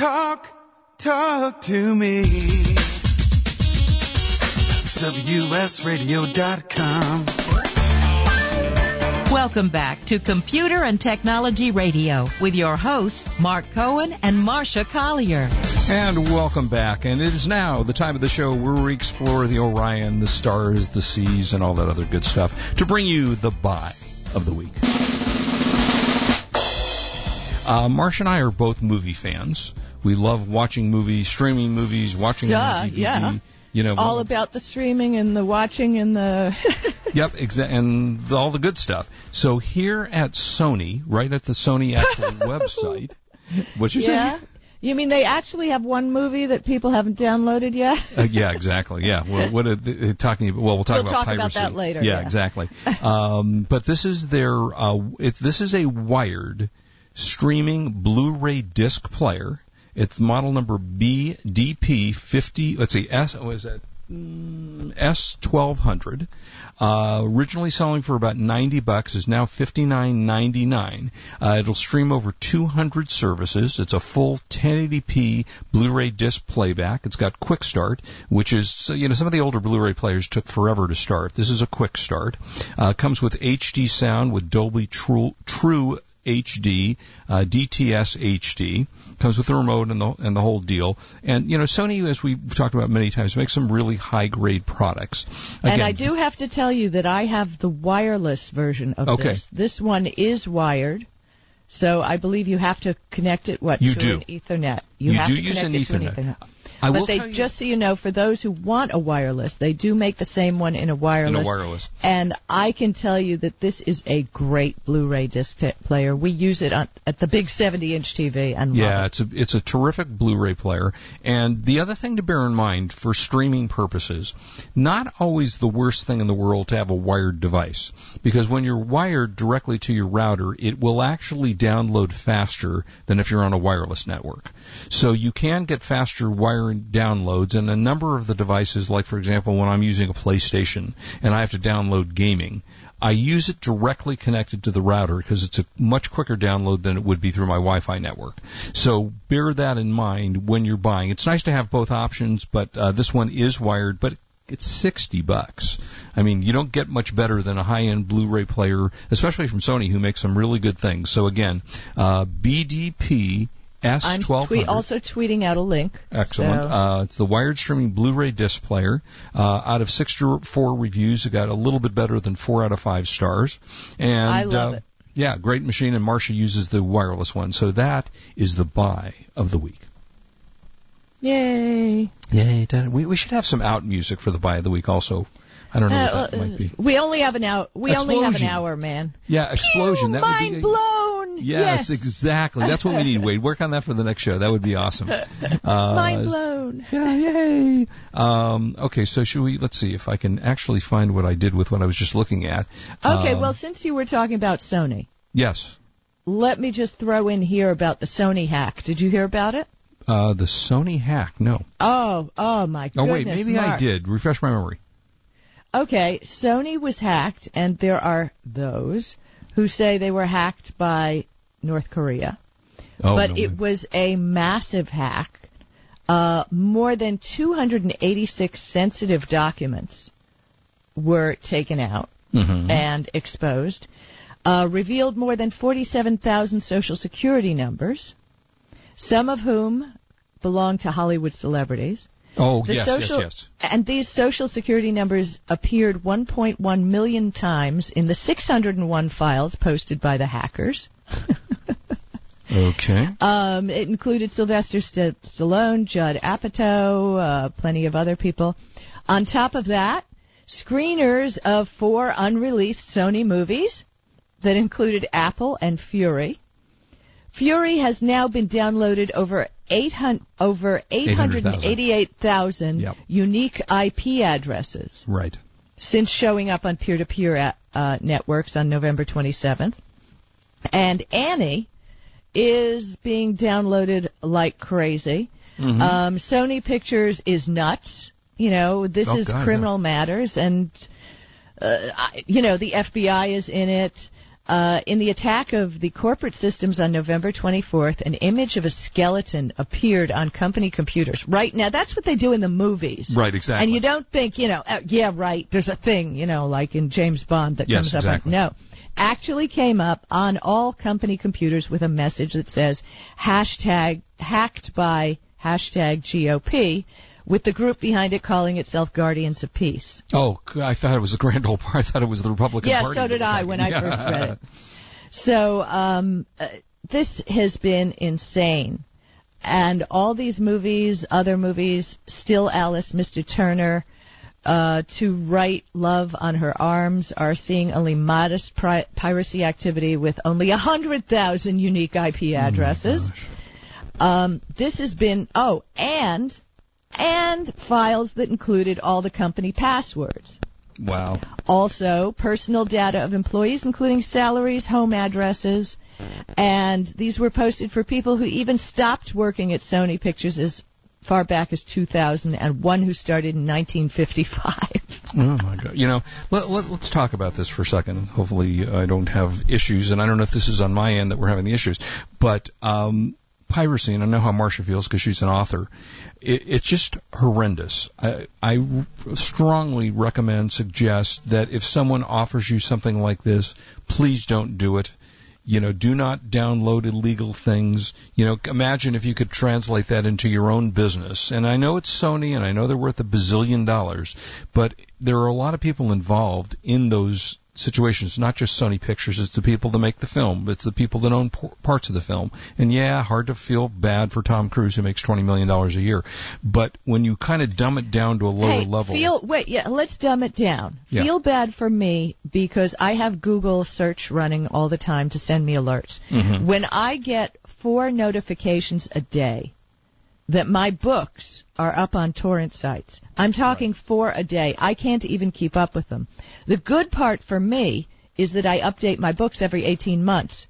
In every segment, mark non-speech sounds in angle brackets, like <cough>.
Talk, talk to me. WSRadio.com. Welcome back to Computer and Technology Radio with your hosts, Mark Cohen and Marcia Collier. And welcome back. And it is now the time of the show where we explore the Orion, the stars, the seas, and all that other good stuff to bring you the buy of the week. Uh, Marsh and I are both movie fans. We love watching movies, streaming movies, watching them on DVD. yeah. You know, all about the streaming and the watching and the. <laughs> Yep, exa- and the, all the good stuff. So here at Sony, right at the Sony actual <laughs> website, what you yeah. say? You mean they actually have one movie that people haven't downloaded yet? Uh, yeah, exactly. Yeah. Well, what are they talking about? Well, we'll talk We'll about talk about piracy. that later, Yeah, yeah. exactly. <laughs> um, but this is their. Uh, it, this is a wired streaming Blu-ray disc player. It's model number BDP50. Let's see. S. What is that? Mm, S1200. Uh, originally selling for about 90 bucks is now 59.99. Uh, it'll stream over 200 services. It's a full 1080p Blu-ray disc playback. It's got quick start, which is you know some of the older Blu-ray players took forever to start. This is a quick start. Uh, comes with HD sound with Dolby True, True HD, uh, DTS HD. Comes with the remote and the and the whole deal. And you know, Sony, as we've talked about many times, makes some really high grade products. and I do have to tell you that I have the wireless version of Okay. this. This one is wired. So I believe you have to connect it what You to do. an Ethernet. You, You have do to use connect an it to an Ethernet. I but they just so you know, for those who want a wireless, they do make the same one in a wireless. in a wireless. And I can tell you that this is a great Blu-ray disc t- player. We use it on, at the big 70-inch TV and love Yeah, it. it's a it's a terrific Blu-ray player. And the other thing to bear in mind for streaming purposes, not always the worst thing in the world to have a wired device because when you're wired directly to your router, it will actually download faster than if you're on a wireless network. So you can get faster wiring downloads and a number of the devices like for example when I'm using a PlayStation and I have to download gaming, I use it directly connected to the router because it's a much quicker download than it would be through my Wi-Fi network. So bear that in mind when you're buying. It's nice to have both options, but uh, this one is wired, but it's 60 bucks. I mean, you don't get much better than a high-end Blu-ray player, especially from Sony who makes some really good things. So again, uh, BDP I'm S1200. tweet, also tweeting out a link. Excellent. So- Uh, it's the wired streaming Blu-ray disc player. Uh, out of 64 reviews, it got a little bit better than four out of five stars. And I love uh, it. Yeah, great machine. And Marcia uses the wireless one, so that is the buy of the week. Yay. Yay! We we should have some out music for the buy of the week also. I don't know Uh, what that might be. we only have an hour. We only have an hour, man. Yeah, explosion. Pew, that would mind be blown. Yes, exactly. That's what we need, Wade. Work on that for the next show. That would be awesome. <laughs> Uh, mind blown. <laughs> Yeah, yay. Um, okay, so should we? Let's see if I can actually find what I did with what I was just looking at. Okay, Um, well, since you were talking about Sony, yes, let me just throw in here about the Sony hack. Did you hear about it? uh, the Sony hack. No. Oh, oh my god. Oh wait, maybe I did. Refresh my memory. Okay, Sony was hacked, and there are those who say they were hacked by North Korea. Oh, but no it was a massive hack. Uh, more than 286 sensitive documents were taken out Mhm. and exposed. Uh, revealed more than 47,000 social security numbers, some of whom belong to Hollywood celebrities. Oh The yes, social, yes, yes. And these social security numbers appeared 1.1 million times in the 601 files posted by the hackers. <laughs> Okay. Um, it included Sylvester St- Stallone, Judd Apatow, uh, plenty of other people. On top of that, screeners of four unreleased Sony movies that included Apple and Fury. Fury has now been downloaded over 800, over 888,000 Yep. unique IP addresses Right. since showing up on peer-to-peer uh, networks on November 27th. And Annie is being downloaded like crazy. Mhm. Um, Sony Pictures is nuts. You know, this Oh, is God, criminal matters, and uh, I, you know the FBI is in it. Uh, in the attack of the corporate systems on November 24th, an image of a skeleton appeared on company computers. Right now, that's what they do in the movies. Right, exactly. And you don't think, you know, uh, yeah, right, there's a thing, you know, like in James Bond that Yes, comes up. exactly. No. Actually came up on all company computers with a message that says hashtag hacked by hashtag GOP with the group behind it calling itself Guardians of Peace. Oh, I thought it was the Grand Old Party. I thought it was the Republican Yeah, Party. so did I when I Yeah. first read it. <laughs> So um, uh, this has been insane, and all these movies, other movies, Still Alice, Mr. Turner, uh, to write Love on Her Arms are seeing only modest pri- piracy activity with only 100,000 unique IP addresses. um, this has been, oh, and, and files that included all the company passwords. Wow. Also, personal data of employees, including salaries, home addresses, and these were posted for people who even stopped working at Sony Pictures as far back as 2000, and one who started in 1955. Oh my God! You know, let, let, let's talk about this for a second. Hopefully, I don't have issues, and I don't know if this is on my end that we're having the issues, but um, piracy, and I know how Marcia feels because she's an author. It, it's just horrendous. I, I strongly recommend, suggest that if someone offers you something like this, please don't do it. You know, do not download illegal things. You know, imagine if you could translate that into your own business. And I know it's Sony and I know they're worth a bazillion dollars, but there are a lot of people involved in those situations, not just Sony Pictures. It's the people that make the film. It's the people that own p- parts of the film. And yeah, hard to feel bad for Tom Cruise who makes $20 million a year. But when you kind of dumb it down to a lower hey, level. feel wait, yeah, let's dumb it down. Yeah. Feel bad for me because I have Google search running all the time to send me alerts. Mm-hmm. When I get four notifications a day that my books are up on torrent sites. I'm talking four a day. I can't even keep up with them. The good part for me is that I update my books every 18 months.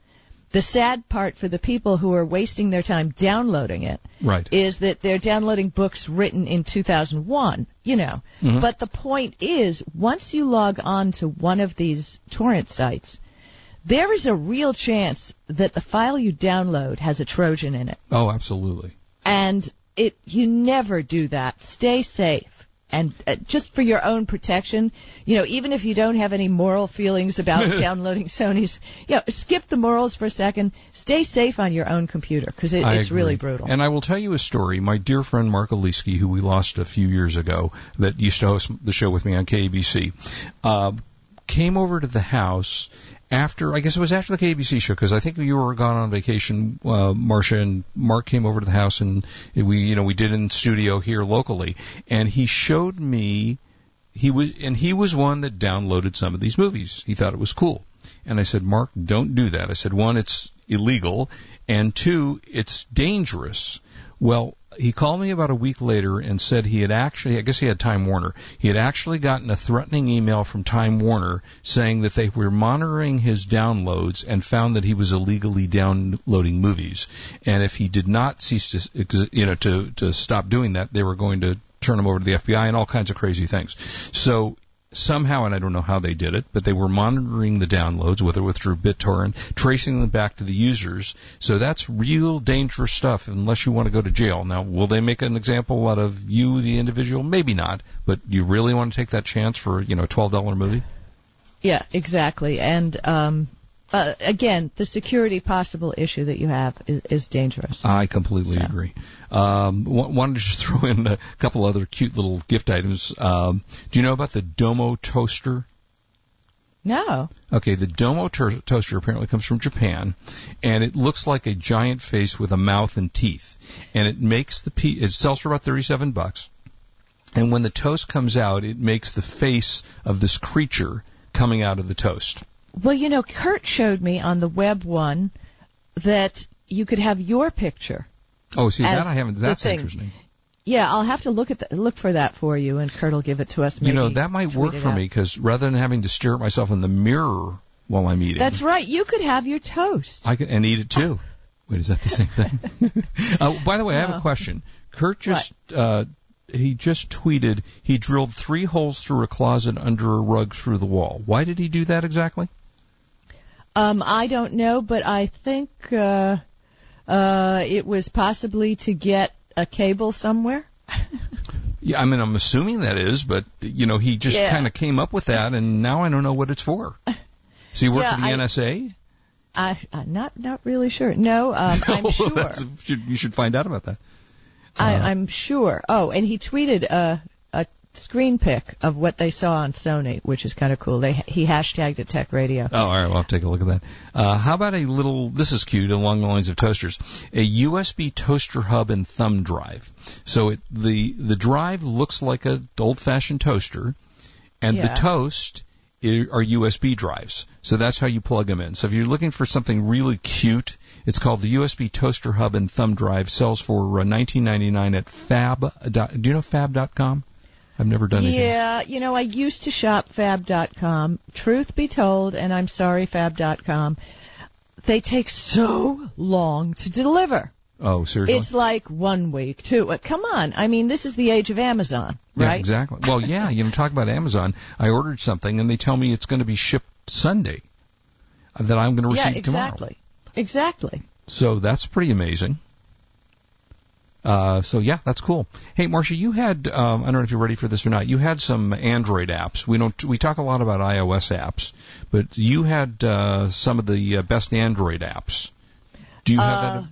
The sad part for the people who are wasting their time downloading it Right. is that they're downloading books written in 2001, you know. Mm-hmm. But the point is, once you log on to one of these torrent sites, there is a real chance that the file you download has a Trojan in it. Oh, absolutely. And it you never do that. Stay safe. And uh, just for your own protection, you know, even if you don't have any moral feelings about <laughs> downloading Sony's, you know, skip the morals for a second. Stay safe on your own computer because it, it's really brutal. And I will tell you a story. My dear friend Mark Aliski, who we lost a few years ago, that used to host the show with me on KABC, uh, came over to the house after, I guess it was after the KABC show, because I think you were gone on vacation, uh, Marcia, and Mark came over to the house, and we, you know, we did in studio here locally, and he showed me he was and he was one that downloaded some of these movies. He thought it was cool. And I said, "Mark, don't do that." I said, "One, it's illegal, and two, it's dangerous." Well, he called me about a week later and said he had actually, I guess he had Time Warner, he had actually gotten a threatening email from Time Warner saying that they were monitoring his downloads and found that he was illegally downloading movies. And if he did not cease to, you know, to, to stop doing that, they were going to turn him over to the FBI and all kinds of crazy things. So somehow, and I don't know how they did it, but they were monitoring the downloads, whether it was through BitTorrent, tracing them back to the users. So that's real dangerous stuff unless you want to go to jail. Now, will they make an example out of you, the individual? Maybe not, but you really want to take that chance for, you know, a $12 movie? Yeah, exactly. And um, uh, again, the security possible issue that you have is, is dangerous. I completely So. agree. Um, wa- wanted to just <laughs> throw in a couple other cute little gift items. Um, do you know about the Domo toaster? no. Okay, the Domo ter- toaster apparently comes from Japan, and it looks like a giant face with a mouth and teeth. And it makes the pe- it sells for about thirty-seven bucks. And when the toast comes out, it makes the face of this creature coming out of the toast. Well, you know, Kurt showed me on the web one that you could have your picture. Oh, see that I haven't. That's interesting. Yeah, I'll have to look at the, look for that for you, and Kurt will give it to us. Maybe you know that might work for out. me because rather than having to stare at myself in the mirror while I'm eating, That's right. You could have your toast. I can and eat it too. Wait, is that the same thing? uh, <laughs> <laughs> by the way, I have a question. Kurt just uh, he just tweeted he drilled three holes through a closet under a rug through the wall. Why did he do that exactly? Um, I don't know, but I think uh, uh, it was possibly to get a cable somewhere. <laughs> Yeah, I mean, I'm assuming that is, but you know, he just Yeah. kind of came up with that, and now I don't know what it's for. <laughs> Does he work Yeah, for the I- NSA? I, I'm not not really sure. No, um, <laughs> I'm Well, sure. you should find out about that. I, Uh, I'm sure. Oh, and he tweeted a screen pic of what they saw on Sony, which is kind of cool. They he hashtagged it Tech Radio. Oh, all right. Well, I'll take a look at that. Uh, how about a little? This is cute, along the lines of toasters. A USB toaster hub and thumb drive. So it, the the drive looks like a old-fashioned toaster, and the toast are USB drives. So that's how you plug them in. So if you're looking for something really cute, it's called the USB toaster hub and thumb drive. Sells for uh, 19.99 at Fab. Do you know Fab.com? I've never done anything. Yeah, you know, I used to shop Fab.com. Truth be told, and I'm sorry, Fab.com, they take so long to deliver. Oh, seriously? It's like one week, two. Come on, I mean, this is the age of Amazon, Yeah, right? exactly. Well, yeah, you know, talk about Amazon. I ordered something and they tell me it's going to be shipped Sunday. uh, That I'm going to Yeah, receive tomorrow. exactly, exactly. So that's pretty amazing. Uh, so yeah, that's cool. Hey, Marcia, you had um, I don't know if you're ready for this or not. You had some Android apps. We don't we talk a lot about iOS apps, but you had uh, some of the uh, best Android apps. Do you have Uh, that?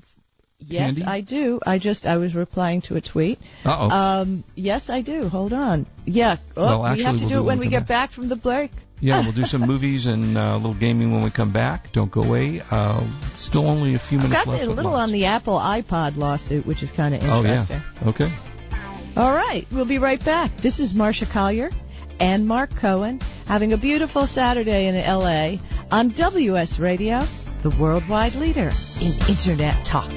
Yes, Handy? I do. I just I was replying to a tweet. Oh. Um, yes, I do. Hold on. Yeah. Oh, Well, we have to we'll do it when we get come back from the break. yeah, we'll do some <laughs> movies and uh, a little gaming when we come back. Don't go away. Uh, still only a few I've minutes got a little on the Apple iPod lawsuit, which is kind of interesting. Oh yeah. Okay. All right, we'll be right back. This is Marcia Collier and Mark Cohen having a beautiful Saturday in LA on WS Radio, the worldwide leader in Internet talk.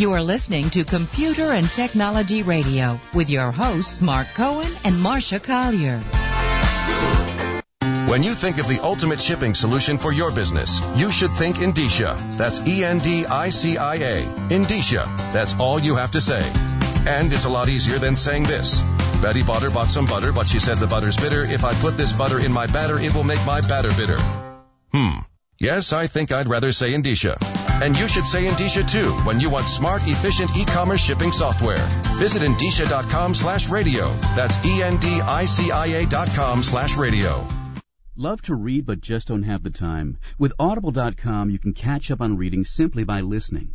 You are listening to Computer and Technology Radio with your hosts Mark Cohen and Marcia Collier. When you think of the ultimate shipping solution for your business, you should think Endicia. That's E-N-D-I-C-I-A. Endicia. That's all you have to say. And it's a lot easier than saying this. Betty Butter bought some butter, but she said the butter's bitter. If I put this butter in my batter, it will make my batter bitter. Hmm. Yes, I think I'd rather say Endicia. And you should say Endicia too when you want smart, efficient e-commerce shipping software. Visit Endicia.com slash radio. That's E-N-D-I-C-I-A dot com slash radio. Love to read but just don't have the time? With Audible.com, you can catch up on reading simply by listening.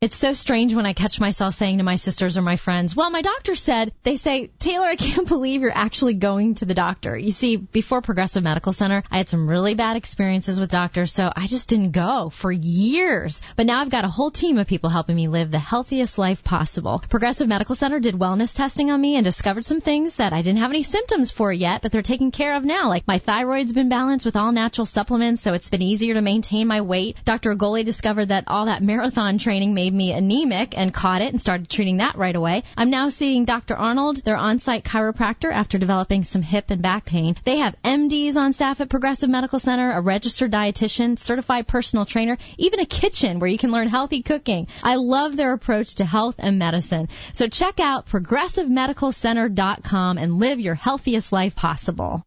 It's so strange when I catch myself saying to my sisters or my friends, well, my doctor said, they say, Taylor, I can't <laughs> believe you're actually going to the doctor. You see, before Progressive Medical Center, I had some really bad experiences with doctors, so I just didn't go for years. But now I've got a whole team of people helping me live the healthiest life possible. Progressive Medical Center did wellness testing on me and discovered some things that I didn't have any symptoms for yet, but they're taken care of now. Like my thyroid's been balanced with all natural supplements, so it's been easier to maintain my weight. Dr. Agoli discovered that all that marathon training made me anemic and caught it and started treating that right away. I'm now seeing Dr. Arnold, their on-site chiropractor, after developing some hip and back pain. They have MDs on staff at Progressive Medical Center, a registered dietitian, certified personal trainer, even a kitchen where you can learn healthy cooking. I love their approach to health and medicine. So check out progressivemedicalcenter.com and live your healthiest life possible.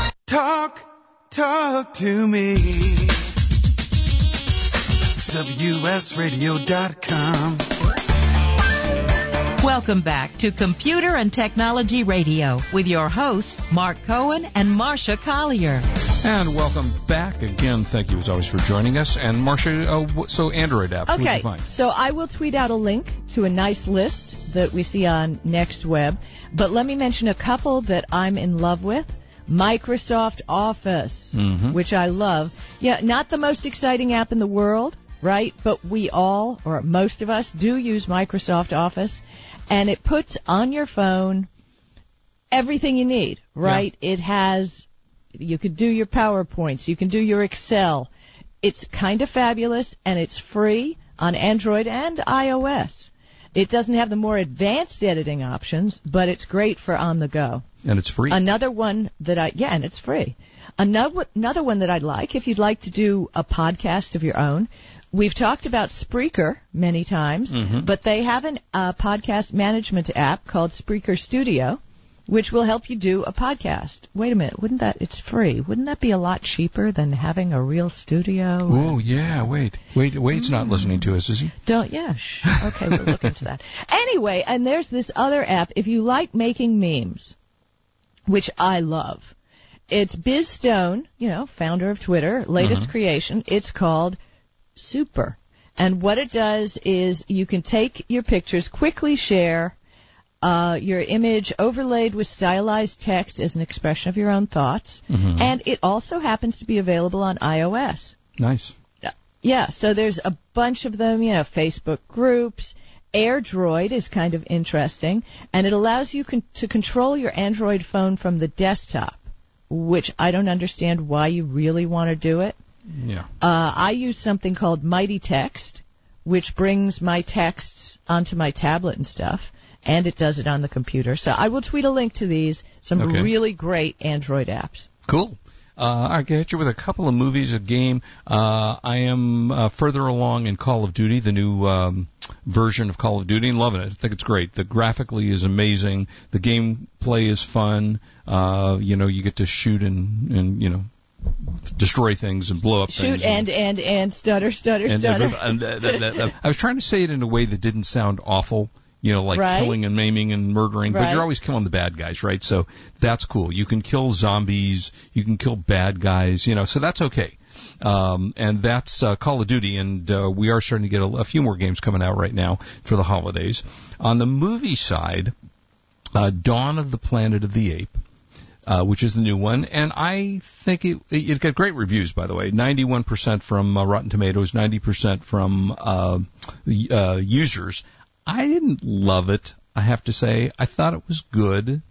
Talk, talk to me. WSRadio.com. Welcome back to Computer and Technology Radio with your hosts, Mark Cohen and Marcia Collier. And welcome back again. Thank you as always for joining us. And Marcia, uh, so Android apps, what did Okay, you find? so I will tweet out a link to a nice list that we see on NextWeb, but let me mention a couple that I'm in love with. Microsoft Office, Mhm. which I love. Yeah, not the most exciting app in the world, right? But we all, or most of us, do use Microsoft Office, and it puts on your phone everything you need, right? It has, you could do your PowerPoints, you can do your Excel. It's kind of fabulous, and it's free on Android and iOS. It doesn't have the more advanced editing options, but it's great for on the go. And it's free. Another one that I yeah, and it's free. Another another one that I'd like if you'd like to do a podcast of your own. We've talked about Spreaker many times, Mhm. but they have a uh, podcast management app called Spreaker Studio, which will help you do a podcast. Wait a minute, wouldn't that? It's free. Wouldn't that be a lot cheaper than having a real studio? Oh, yeah, wait. Wait, Wade's not listening to us, is he? Don't, yeah, shh. Okay, we'll look into that. <laughs> Anyway, and there's this other app. If you like making memes, which I love, it's Biz Stone, you know, founder of Twitter, latest Uh-huh. creation. It's called Super. And what it does is you can take your pictures, quickly share uh, your image overlaid with stylized text as an expression of your own thoughts, Mhm. and it also happens to be available on iOS. Nice. Yeah, so there's a bunch of them, you know, Facebook groups. AirDroid is kind of interesting, and it allows you con- to control your Android phone from the desktop, which I don't understand why you really want to do it. Yeah. Uh, I use something called Mighty Text, which brings my texts onto my tablet and stuff, and it does it on the computer. So I will tweet a link to these, some Okay. really great Android apps. Cool. Uh, I can hit you with a couple of movies, a game. Uh, I am uh, further along in Call of Duty, the new um, version of Call of Duty, and loving it. I think it's great. The graphically is amazing. The gameplay is fun. Uh, you know, you get to shoot and and you know destroy things and blow up Shoot things. and and and stutter stutter and, stutter. and, and, and, and, and I was trying to say it in a way that didn't sound awful, you know, like Right. killing and maiming and murdering, but you're always killing the bad guys, right? So that's cool. You can kill zombies, you can kill bad guys, you know, so that's okay. Um, and that's uh, Call of Duty, and uh, we are starting to get a, a few more games coming out right now for the holidays. On the movie side, uh, Dawn of the Planet of the Ape uh, which is the new one, and I think it it got great reviews. By the way, 91% from uh, Rotten Tomatoes, 90% from uh, uh, users. I didn't love it. I have to say, I thought it was good.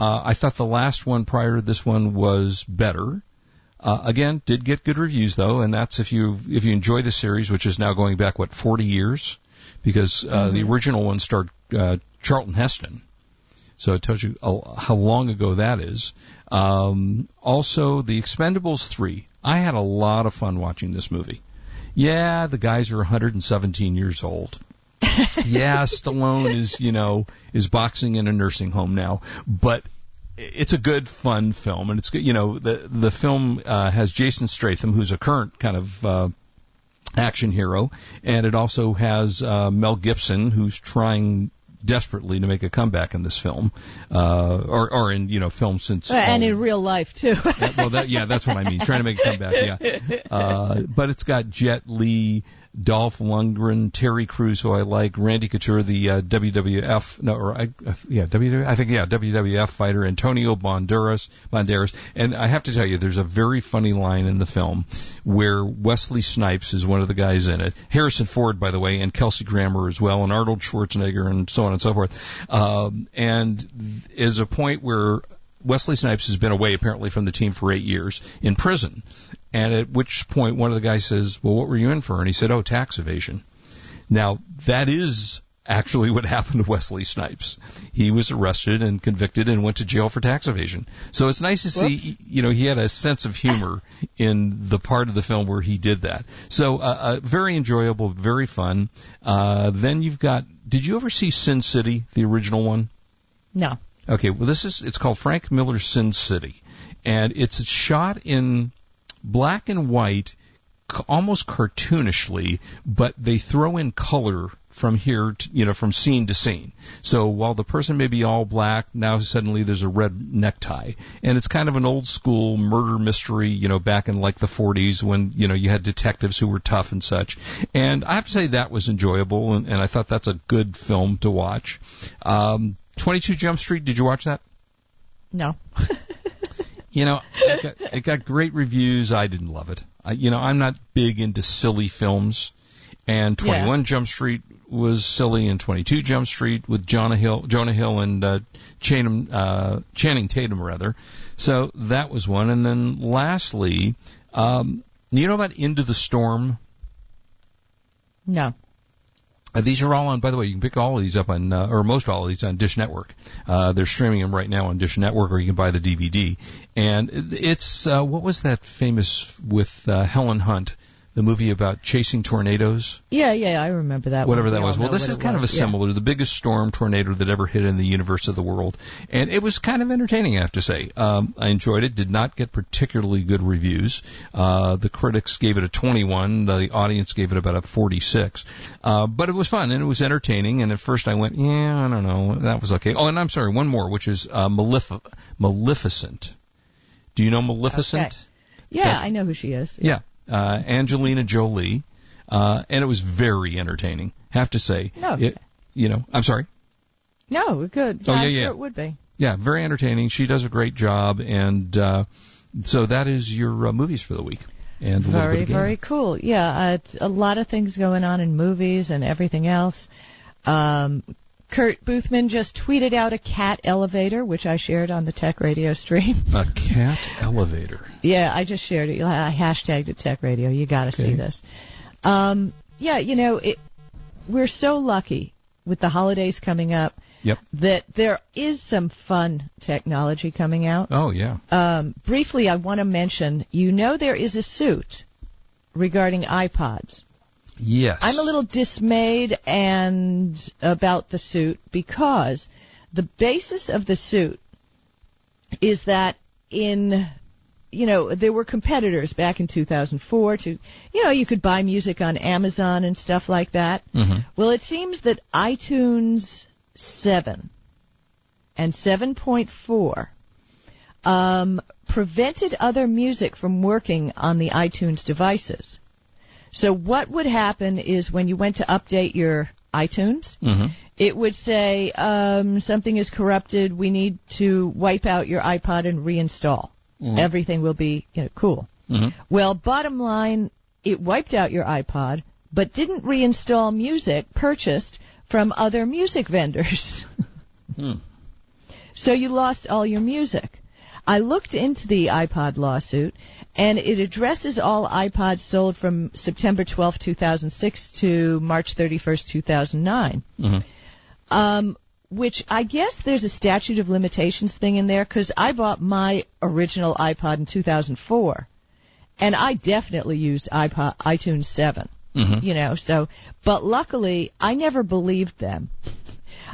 Uh, I thought the last one prior to this one was better. Uh, again, did get good reviews though, and that's if you if you enjoy the series, which is now going back what 40 years, because uh, the original one starred uh, Charlton Heston. So it tells you how long ago that is. Um, also, The Expendables 3. I had a lot of fun watching this movie. Yeah, the guys are 117 years old. Yeah, Stallone is, you know, is boxing in a nursing home now, but it's a good, fun film, and it's good. You know, the the film uh, has Jason Statham, who's a current kind of uh, action hero, and it also has uh, Mel Gibson, who's trying desperately to make a comeback in this film, uh, or or in you know film since. and in real life too. yeah, well, that, yeah, that's what I mean. Trying to make a comeback. Yeah, <laughs> uh, but it's got Jet Li, Dolph Lundgren, Terry Crews, who I like, Randy Couture, the uh, WWF, no, or I, uh, yeah, WWF, I think yeah, WWF fighter, Antonio Banderas, Banderas, and I have to tell you, there's a very funny line in the film where Wesley Snipes is one of the guys in it, Harrison Ford, by the way, and Kelsey Grammer as well, and Arnold Schwarzenegger, and so on and so forth, um, and is a point where Wesley Snipes has been away apparently from the team for eight years in prison, and at which point one of the guys says, "Well, what were you in for?" And he said, "Oh, tax evasion." Now that is actually what <laughs> happened to Wesley Snipes. He was arrested and convicted and went to jail for tax evasion. So it's nice to see, you know, he had a sense of humor in the part of the film where he did that. So uh, uh, very enjoyable, very fun. Uh, then you've got. Did you ever see Sin City, the original one? No. Okay, well this is it's called Frank Miller's Sin City, and it's shot in black and white, almost cartoonishly, but they throw in color from here, to, you know, from scene to scene. So while the person may be all black, now suddenly there's a red necktie, and it's kind of an old school murder mystery, you know, back in like the 40s when you know you had detectives who were tough and such. And I have to say that was enjoyable, and, and I thought that's a good film to watch. Um, 22 Jump Street, did you watch that? No. <laughs> You know, it got, it got great reviews. I didn't love it. I, you know, I'm not big into silly films, and 21 Jump Street was silly, and 22 Jump Street with Jonah Hill, Jonah Hill and uh, Channing, uh, Channing Tatum rather. So that was one, and then lastly, um, you know about Into the Storm? No. Uh, these are all on. By the way, you can pick all of these up on, uh, or most all of these on Dish Network. Uh, they're streaming them right now on Dish Network, or you can buy the DVD. And it's uh, what was that famous with uh, Helen Hunt, the movie about chasing tornadoes? Yeah, yeah, I remember that. Whatever that We was. Well, this is kind of a was. Yeah. similar, the biggest storm tornado that ever hit in the universe of the world, and it was kind of entertaining. I have to say, um, I enjoyed it. Did not get particularly good reviews. Uh, the critics gave it a 21. The audience gave it about a 46. Uh, but it was fun and it was entertaining. And at first I went, yeah, I don't know, that was okay. Oh, and I'm sorry, one more, which is uh, Malef- Maleficent. Do you know Maleficent? Okay. Yeah, That's- I know who she is. Yeah, uh, Angelina Jolie, uh, and it was very entertaining. Have to say, No. it, you know, I'm sorry. No, good. Oh, I'm yeah, sure yeah. it would be. Yeah, very entertaining. She does a great job, and uh, so that is your uh, movies for the week. And Very, very cool. Yeah, uh, it's a lot of things going on in movies and everything else. Um, Kurt Boothman just tweeted out a cat elevator, which I shared on the Tech Radio stream. <laughs> A cat elevator. yeah, I just shared it. I hashtagged it Tech Radio. You got to Okay. see this. Um, yeah, you know, it, we're so lucky with the holidays coming up Yep. that there is some fun technology coming out. Oh yeah. Um, briefly, I want to mention you know there is a suit regarding iPods. Yes. I'm a little dismayed and about the suit because the basis of the suit is that in you know there were competitors back in 2004 to you know you could buy music on Amazon and stuff like that. Mhm. Well, it seems that iTunes 7 and 7.4 um, prevented other music from working on the iTunes devices. So what would happen is when you went to update your iTunes, Mhm. it would say um, something is corrupted. We need to wipe out your iPod and reinstall. Mhm. Everything will be you know, cool. Mhm. Well, bottom line, it wiped out your iPod, but didn't reinstall music purchased from other music vendors. <laughs> Hmm. So you lost all your music. I looked into the iPod lawsuit, and it addresses all iPods sold from September 12, 2006 to March 31st, 2009. Mhm. Um, which I guess there's a statute of limitations thing in there because I bought my original iPod in 2004, and I definitely used iPod, iTunes 7. Mhm. You know, so but luckily I never believed them.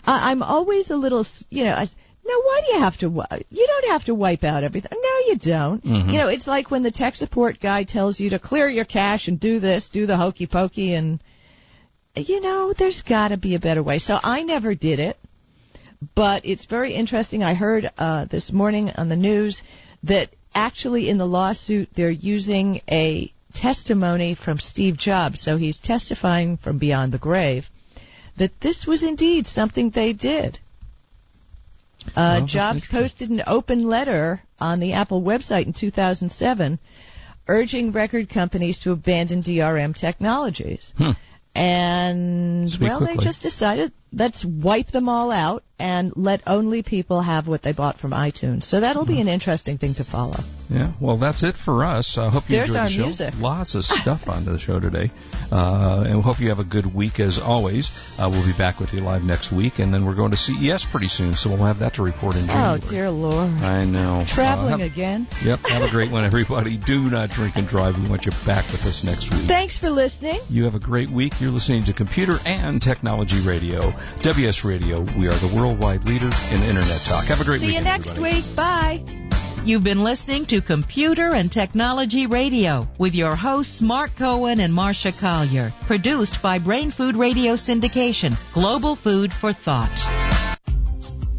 I, I'm always a little, you know, I, s- no, why do you have to? You don't have to wipe out everything. No, you don't. Mhm. You know, it's like when the tech support guy tells you to clear your cache and do this, do the hokey pokey, and you know, there's got to be a better way. So I never did it, but it's very interesting. I heard uh, this morning on the news that actually in the lawsuit they're using a testimony from Steve Jobs. So he's testifying from beyond the grave that this was indeed something they did. Uh, Well, Jobs posted an open letter on the Apple website in 2007 urging record companies to abandon DRM technologies. Hmm. And Speak well, quickly. they just decided let's wipe them all out and let only people have what they bought from iTunes. So that'll be an interesting thing to follow. Yeah, well, that's it for us. I hope you There's enjoyed the show. music. Lots of <laughs> stuff onto the show today, uh, and we hope you have a good week as always. Uh, we'll be back with you live next week, and then we're going to CES pretty soon, so we'll have that to report in June. Oh dear Lord. I know. Traveling Uh, have- again. Yep. Have a great one, everybody. Do not drink and drive. We want you back with us next week. Thanks for listening. You have a great week. You're listening to Computer and Technology Radio, WS Radio. We are the worldwide leader in Internet talk. Have a great See week. you next week. Bye. You've been listening to Computer and Technology Radio with your hosts Mark Cohen and Marcia Collier. Produced by Brain Food Radio Syndication. Global food for thought.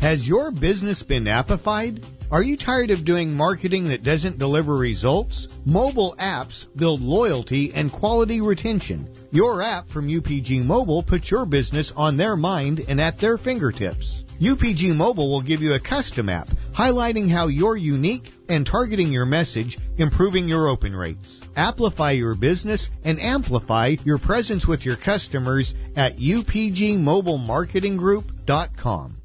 Has your business been appified? Are you tired of doing marketing that doesn't deliver results? Mobile apps build loyalty and quality retention. Your app from UPG Mobile puts your business on their mind and at their fingertips. UPG Mobile will give you a custom app highlighting how you're unique and targeting your message, improving your open rates. Amplify your business and amplify your presence with your customers at upgmobilemarketinggroup.com.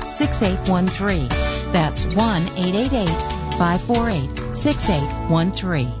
1-888-548-6813. That's 1-888-548-6813.